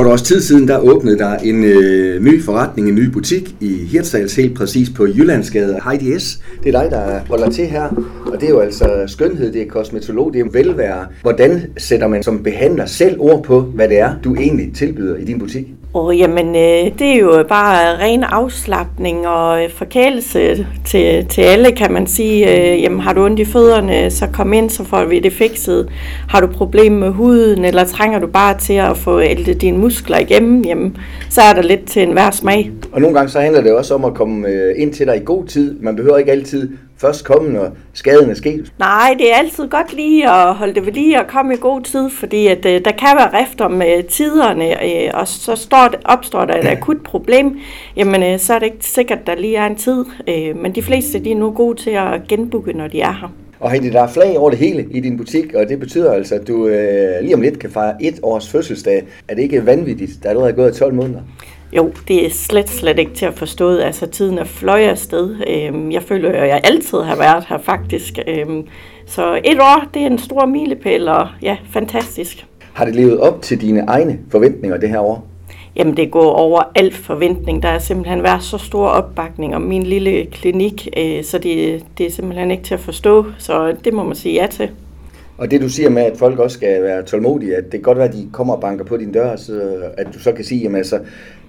For et års tid siden, der åbnede der en øh, ny forretning, en ny butik i Hirtshals, helt præcis på Jyllandsgade. Heidi S., det er dig, der holder til her. Og det er jo altså skønhed, det er kosmetolog, det er velvære. Hvordan sætter man som behandler selv ord på, hvad det er, du egentlig tilbyder i din butik? Og jamen, øh, det er jo bare ren afslappning og øh, forkælelse til, til alle, kan man sige. Øh, jamen, har du ondt i fødderne, så kom ind, så får vi det fikset. Har du problemer med huden, eller trænger du bare til at få ældet dine muskler igennem, jamen, så er der lidt til enhver smag. Og nogle gange så handler det også om at komme øh, ind til dig i god tid. Man behøver ikke altid først komme, når skaden er sket? Nej, det er altid godt lige at holde det ved lige og komme i god tid, fordi at, uh, der kan være rift om uh, tiderne, uh, og så står det, opstår der et akut problem, jamen uh, så er det ikke sikkert, der lige er en tid, uh, men de fleste de er nu gode til at genbooke, når de er her. Og Heidi, der er flag over det hele i din butik, og det betyder altså, at du øh, lige om lidt kan fejre et års fødselsdag. Er det ikke vanvittigt? Der er allerede gået 12 måneder. Jo, det er slet, slet ikke til at forstå. Altså, tiden er fløj afsted. Øhm, jeg føler, at jeg altid har været her, faktisk. Øhm, så et år, det er en stor milepæl, og ja, fantastisk. Har det levet op til dine egne forventninger det her år? Jamen, det går over alt forventning. Der er simpelthen været så stor opbakning om min lille klinik, øh, så det, det er simpelthen ikke til at forstå. Så det må man sige ja til. Og det du siger med, at folk også skal være tålmodige, at det kan godt være, at de kommer og banker på din dør, så at du så kan sige, at altså,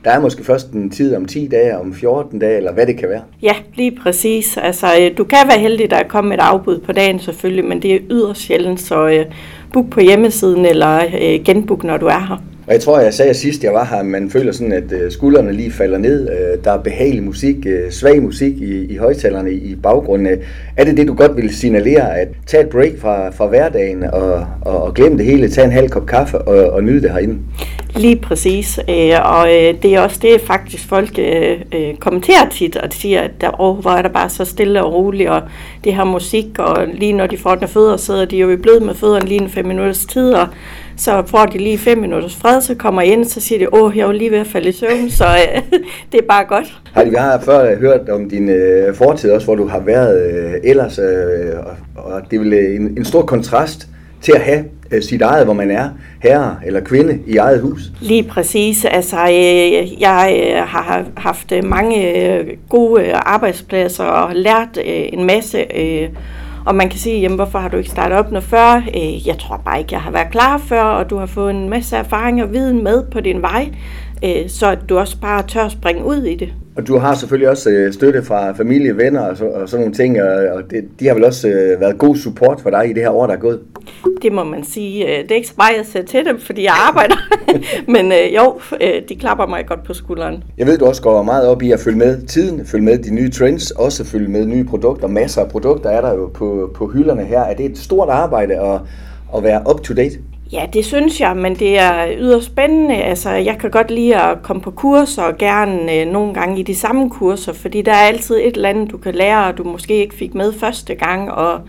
der er måske først en tid om 10 dage, om 14 dage, eller hvad det kan være. Ja, lige præcis. Altså, øh, du kan være heldig, der er kommet et afbud på dagen selvfølgelig, men det er yderst sjældent, så øh, book på hjemmesiden eller øh, genbook, når du er her. Og jeg tror, jeg sagde sidst, jeg var her, at man føler sådan, at øh, skuldrene lige falder ned. Øh, der er behagelig musik, øh, svag musik i, i højtalerne i baggrunden. Er det det, du godt vil signalere, at tage et break fra, fra hverdagen og, og, og glemme det hele, tage en halv kop kaffe og, og nyde det herinde? Lige præcis, og det er også det, faktisk folk kommenterer tit, og siger, at der, oh, hvor er der bare så stille og roligt, og det her musik, og lige når de får den fødder, sidder de jo i blød med fødderne lige en fem minutters tid, og så får de lige fem minutters fred, så kommer jeg ind, så siger de, åh, jeg var lige ved at falde i søvn, så øh, det er bare godt. Har vi har før hørt om din øh, fortid også, hvor du har været øh, ellers, øh, og, og det er vel en, en stor kontrast til at have øh, sit eget, hvor man er herre eller kvinde i eget hus? Lige præcis. Altså, øh, jeg øh, har haft mange øh, gode arbejdspladser og lært øh, en masse øh, og man kan sige, jamen, hvorfor har du ikke startet op noget før? Øh, jeg tror bare ikke, jeg har været klar før, og du har fået en masse erfaring og viden med på din vej, øh, så du også bare tør at springe ud i det. Og du har selvfølgelig også øh, støtte fra familie, venner og, så, og sådan nogle ting, og det, de har vel også øh, været god support for dig i det her år, der er gået? Det må man sige. Det er ikke så meget, jeg ser til dem, fordi jeg arbejder. Men jo, de klapper mig godt på skulderen. Jeg ved, du også går meget op i at følge med tiden, følge med de nye trends, også følge med nye produkter. Masser af produkter er der jo på, på hylderne her. Er det et stort arbejde at, at være up to date? Ja, det synes jeg, men det er yderst spændende. Altså, jeg kan godt lide at komme på kurser, og gerne øh, nogle gange i de samme kurser, fordi der er altid et eller andet, du kan lære, og du måske ikke fik med første gang, og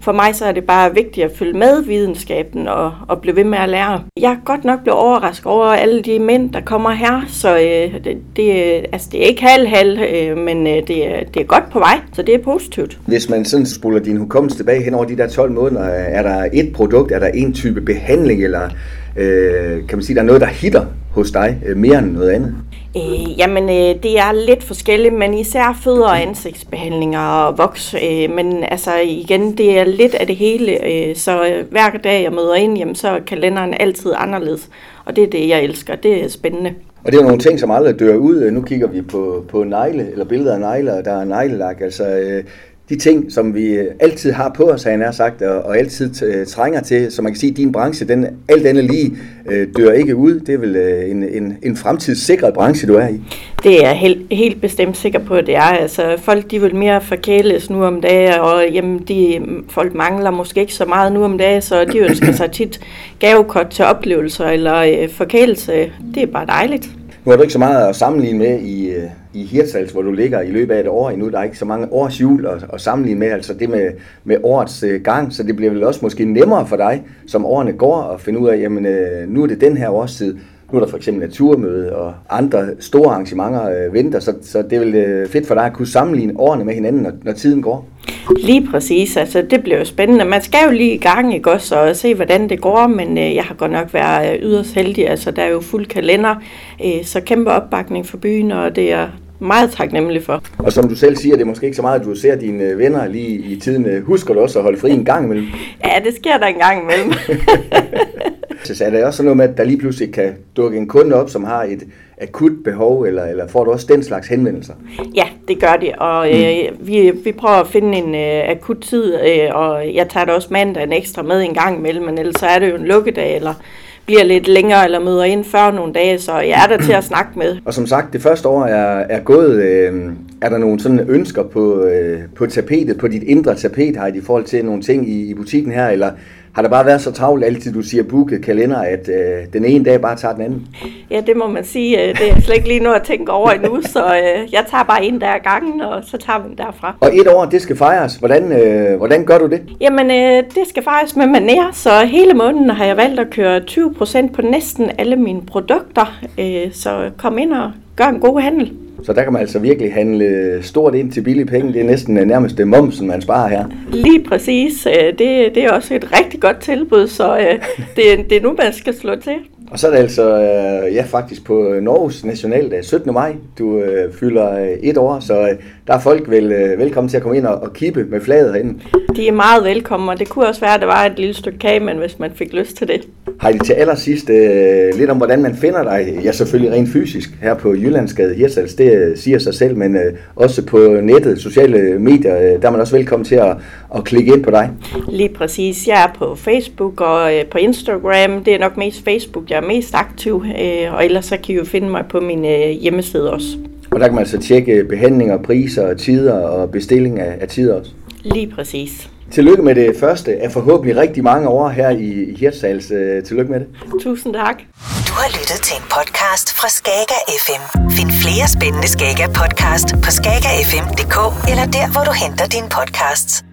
for mig så er det bare vigtigt at følge med videnskaben og, og blive ved med at lære. Jeg er godt nok blevet overrasket over alle de mænd, der kommer her, så øh, det, det, øh, altså, det er ikke halv-halv, øh, men øh, det, er, det er godt på vej, så det er positivt. Hvis man sådan spoler din hukommelse tilbage hen over de der 12 måneder, er der et produkt, er der en type behandling, eller øh, kan man sige, der er noget, der hitter hos dig øh, mere end noget andet? Øh, jamen, øh, det er lidt forskelligt, men især fødder og ansigtsbehandlinger og voks. Øh, men altså igen, det er lidt af det hele. Øh, så øh, hver dag jeg møder ind, jamen, så er kalenderen altid anderledes. Og det er det, jeg elsker. Det er spændende. Og det er jo nogle ting, som aldrig dør ud. Nu kigger vi på, på negle, eller billeder af negle, og der er neglelak. Altså, øh, de ting, som vi øh, altid har på os, han er sagt, og, og altid øh, trænger til, så man kan sige, at din branche, den, alt andet lige, øh, dør ikke ud. Det er vel øh, en, en, en fremtidssikret branche, du er i? Det er jeg helt, helt bestemt sikker på, at det er. Altså, folk de vil mere forkæles nu om dagen, og jamen, de, folk mangler måske ikke så meget nu om dagen, så de ønsker sig tit gavekort til oplevelser eller øh, forkælelse. Det er bare dejligt. Nu har du ikke så meget at sammenligne med i, øh, i Hirtshals, hvor du ligger i løbet af et år endnu. Der er ikke så mange års jul at, at sammenligne med, altså det med, med årets øh, gang, så det bliver vel også måske nemmere for dig, som årene går, at finde ud af, jamen øh, nu er det den her årstid, nu er der for eksempel naturmøde og andre store arrangementer øh, venter, så, så det er vel øh, fedt for dig at kunne sammenligne årene med hinanden, når, når tiden går. Lige præcis, altså det bliver jo spændende. Man skal jo lige i gang, ikke også, og se hvordan det går, men øh, jeg har godt nok været øh, yderst heldig, altså der er jo fuld kalender, øh, så kæmpe opbakning for byen, og det er meget taknemmelig for. Og som du selv siger, det er måske ikke så meget, at du ser dine øh, venner lige i tiden. Husker du også at holde fri en gang imellem? ja, det sker der en gang imellem. så er det også noget med, at der lige pludselig kan dukke en kunde op, som har et akut behov, eller, eller får du også den slags henvendelser? Ja, det gør det, og mm. øh, vi, vi prøver at finde en øh, akut tid, øh, og jeg tager da også mandag en ekstra med en gang imellem, men ellers så er det jo en lukkedag, eller bliver lidt længere, eller møder ind før nogle dage, så jeg er der til at snakke med. Og som sagt, det første år er, er gået. Øh, er der nogle sådan ønsker på, øh, på tapetet, på dit indre tapet, har i forhold til nogle ting i, i butikken her, eller har det bare været så travlt altid, du siger booket kalender, at øh, den ene dag bare tager den anden? Ja, det må man sige. Øh, det er slet ikke lige noget at tænke over endnu, så øh, jeg tager bare en der gangen, og så tager vi den derfra. Og et år, det skal fejres. Hvordan, øh, hvordan gør du det? Jamen, øh, det skal fejres med maner, så hele måneden har jeg valgt at køre 20% på næsten alle mine produkter. Øh, så kom ind og gør en god handel. Så der kan man altså virkelig handle stort ind til billige penge. Det er næsten øh, nærmest det momsen, man sparer her. Lige præcis. Øh, det, det er også et rigtig godt tilbud, så det, det er nu, man skal slå til. Og så er det altså, øh, ja faktisk på Norges nationaldag, 17. maj, du øh, fylder øh, et år, så øh, der er folk vel, øh, velkommen til at komme ind og, og kippe med flaget herinde. De er meget velkommen, og det kunne også være, at det var et lille stykke kage, men hvis man fik lyst til det. Har I til allersidst øh, lidt om, hvordan man finder dig? Ja, selvfølgelig rent fysisk her på Jyllandsgade Hirsals, det øh, siger sig selv, men øh, også på nettet, sociale medier, øh, der er man også velkommen til at, at klikke ind på dig. Lige præcis. Jeg er på Facebook og øh, på Instagram. Det er nok mest Facebook, jeg er mest aktiv, øh, og ellers så kan I jo finde mig på min øh, hjemmeside også. Og der kan man så tjekke behandlinger, priser, tider og bestilling af, af tider også. Lige præcis. Tillykke med det første af forhåbentlig rigtig mange år her i Hirtshals. Øh, tillykke med det. Tusind tak. Du har lyttet til en podcast fra Skager FM. Find flere spændende Skager podcast på skagerfm.dk eller der, hvor du henter dine podcasts.